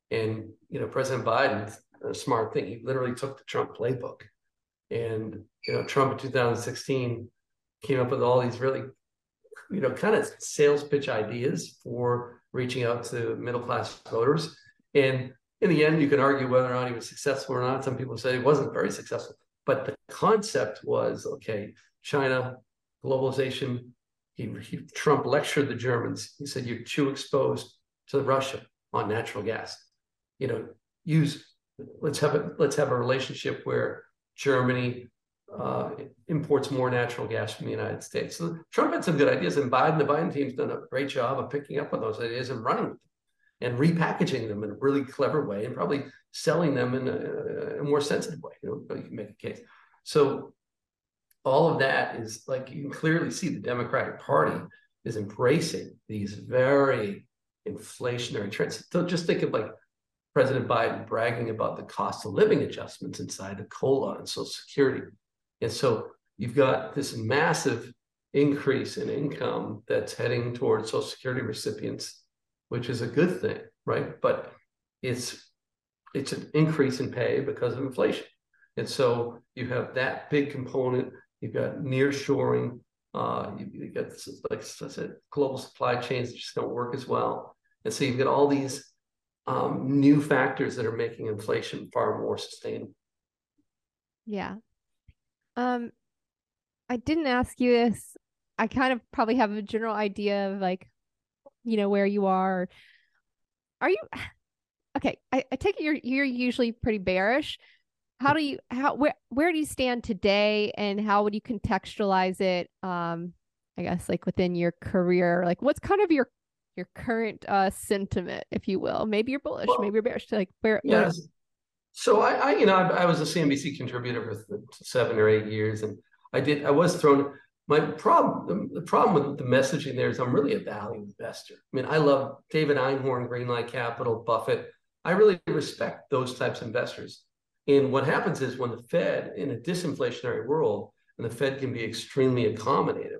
and you know, President Biden, a smart thing, he literally took the Trump playbook, and you know, Trump in 2016 came up with all these really, you know, kind of sales pitch ideas for reaching out to middle class voters and in the end, you can argue whether or not he was successful or not. Some people say he wasn't very successful. But the concept was okay, China, globalization. He, he, Trump lectured the Germans. He said, You're too exposed to Russia on natural gas. You know, use let's have a let's have a relationship where Germany uh, imports more natural gas from the United States. So Trump had some good ideas, and Biden, the Biden team's done a great job of picking up on those ideas and running with them and repackaging them in a really clever way and probably selling them in a, a more sensitive way. You know, you can make a case. So all of that is like you can clearly see the Democratic Party is embracing these very inflationary trends. So just think of like President Biden bragging about the cost of living adjustments inside the COLA and Social Security. And so you've got this massive increase in income that's heading towards Social Security recipients, which is a good thing, right? But it's it's an increase in pay because of inflation. And so you have that big component. You've got near shoring. Uh, you, you got, like I said, global supply chains just don't work as well. And so you've got all these um, new factors that are making inflation far more sustainable. Yeah. Um, I didn't ask you this. I kind of probably have a general idea of like, you know, where you are. Are you okay? I, I take it you're you're usually pretty bearish. How do you how where where do you stand today, and how would you contextualize it? Um, I guess like within your career, like what's kind of your your current uh sentiment, if you will. Maybe you're bullish, well, maybe you're bearish. Like where? Yes. Where... So I, I, you know, I, I, was a CNBC contributor for seven or eight years, and I did. I was thrown. My problem, the, the problem with the messaging there is I'm really a value investor. I mean, I love David Einhorn, Greenlight Capital, Buffett. I really respect those types of investors. And what happens is when the Fed, in a disinflationary world, and the Fed can be extremely accommodative,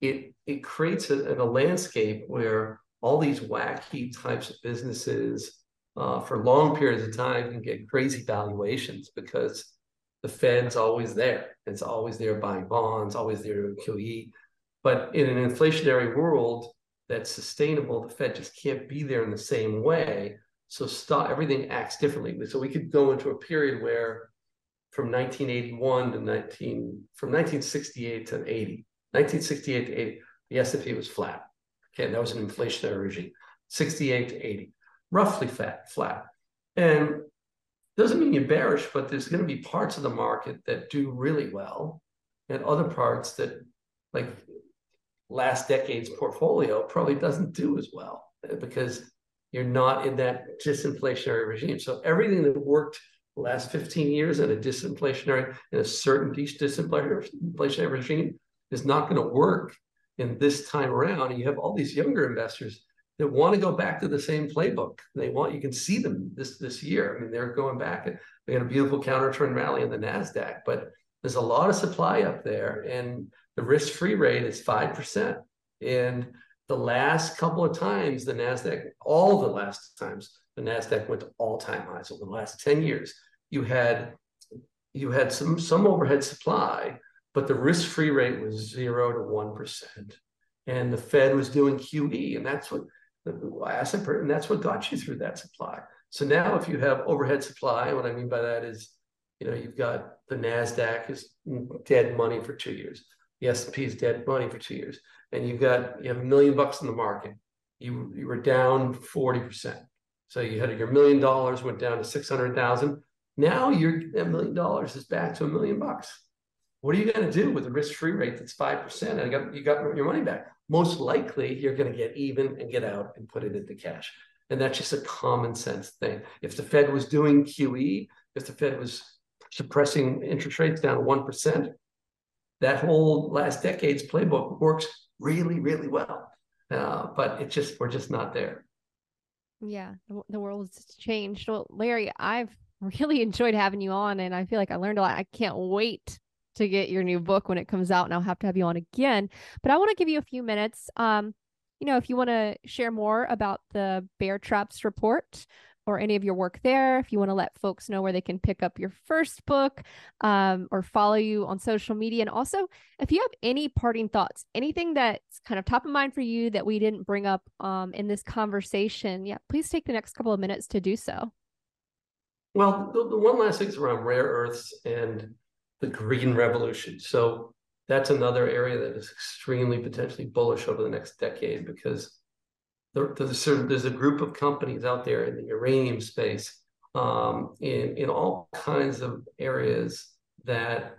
it it creates a, a landscape where all these wacky types of businesses uh, for long periods of time can get crazy valuations because the Fed's always there. It's always there buying bonds, always there to QE. But in an inflationary world that's sustainable, the Fed just can't be there in the same way. So stop, everything acts differently. So we could go into a period where from 1981 to 19, from 1968 to 80, 1968 to 80, the S&P was flat. Okay, that was an inflationary regime. 68 to 80, roughly flat, flat. And doesn't mean you're bearish, but there's going to be parts of the market that do really well, and other parts that, like last decade's portfolio, probably doesn't do as well eh, because you're not in that disinflationary regime. So everything that worked the last 15 years in a disinflationary, in a certain disinflationary regime is not going to work in this time around. And you have all these younger investors that want to go back to the same playbook. They want you can see them this this year. I mean, they're going back. They had a beautiful counter trend rally in the Nasdaq, but there's a lot of supply up there, and the risk-free rate is five percent. And the last couple of times, the Nasdaq, all the last times, the Nasdaq went to all-time highs over the last ten years. You had you had some some overhead supply, but the risk-free rate was zero to one percent and the Fed was doing QE, and that's what the asset, and that's what got you through that supply. So now, if you have overhead supply, what I mean by that is, you know, you've got the Nasdaq is dead money for two years, the S and P is dead money for two years, and you've got you have a million bucks in the market. You you were down forty percent, so you had your million dollars went down to six hundred thousand. Now your that million dollars is back to a million bucks. What are you going to do with a risk-free rate that's five percent and you got, you got your money back? Most likely, you're going to get even and get out and put it into cash, and that's just a common sense thing. If the Fed was doing QE, if the Fed was suppressing interest rates down to one percent, that whole last decade's playbook works really, really well. Uh, but it's just we're just not there. Yeah, the, the world's changed. Well, Larry, I've really enjoyed having you on, and I feel like I learned a lot. I can't wait to get your new book when it comes out, and I'll have to have you on again. But I want to give you a few minutes. Um, you know, if you want to share more about the Bear Traps report or any of your work there, if you want to let folks know where they can pick up your first book um, or follow you on social media. And also, if you have any parting thoughts, anything that's kind of top of mind for you that we didn't bring up um, in this conversation, yeah, please take the next couple of minutes to do so. Well, the, the one last thing is around rare earths and the green revolution. So that's another area that is extremely potentially bullish over the next decade because there, there's, a there's a group of companies out there in the uranium space um, in, in all kinds of areas that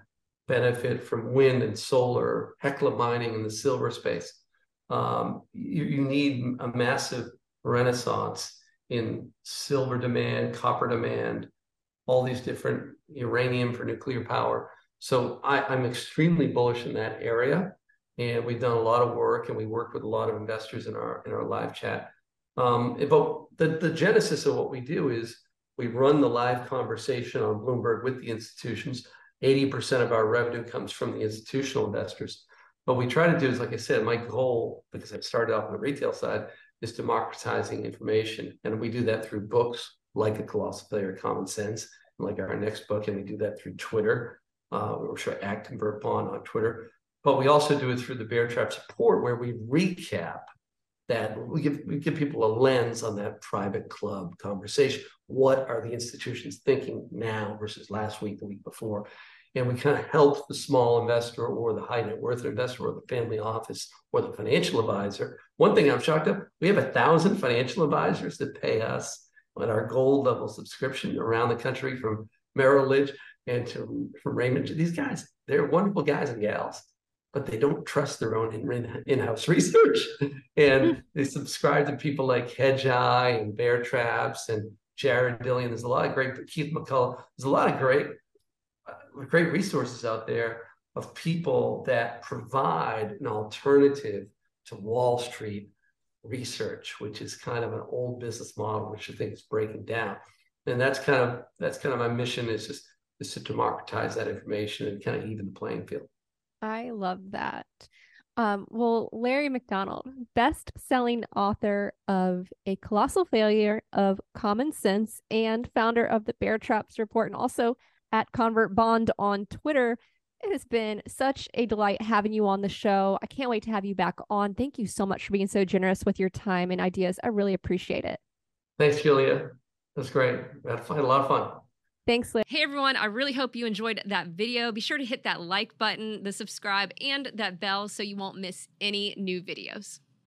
benefit from wind and solar, Hecla mining in the silver space. Um, you, you need a massive renaissance in silver demand, copper demand, all these different uranium for nuclear power. So I, I'm extremely bullish in that area. And we've done a lot of work and we work with a lot of investors in our in our live chat. Um, but the, the genesis of what we do is we run the live conversation on Bloomberg with the institutions. 80% of our revenue comes from the institutional investors. What we try to do is, like I said, my goal, because I started off on the retail side, is democratizing information. And we do that through books like A Colossal Failure Common Sense, like our next book. And we do that through Twitter. Uh, we're Act Convert Bond on Twitter. But we also do it through the Bear Traps Report, where we recap that we give we give people a lens on that private club conversation. What are the institutions thinking now versus last week, the week before? And we kind of help the small investor or the high net worth investor or the family office or the financial advisor. One thing I'm shocked at, we have a thousand financial advisors that pay us on our gold level subscription around the country from Merrill Lynch and to from Raymond. These guys, they're wonderful guys and gals but they don't trust their own in, house research. and hmm. they subscribe to people like Hedgeye and Bear Traps and Jared Dillian. There's a lot of great, Keith McCullough. There's a lot of great, uh, great resources out there of people that provide an alternative to Wall Street research, which is kind of an old business model, which I think is breaking down. And that's kind of that's kind of my mission is just is to democratize that information and kind of even the playing field. I love that. Um, well, Larry McDonald, best selling author of A Colossal Failure of Common Sense and founder of the Bear Traps Report and also at Convert Bond on Twitter. It has been such a delight having you on the show. I can't wait to have you back on. Thank you so much for being so generous with your time and ideas. I really appreciate it. Thanks, Julia. That's great. We had a lot of fun. Thanks, Liz. Hey, everyone. I really hope you enjoyed that video. Be sure to hit that like button, the subscribe, and that bell so you won't miss any new videos.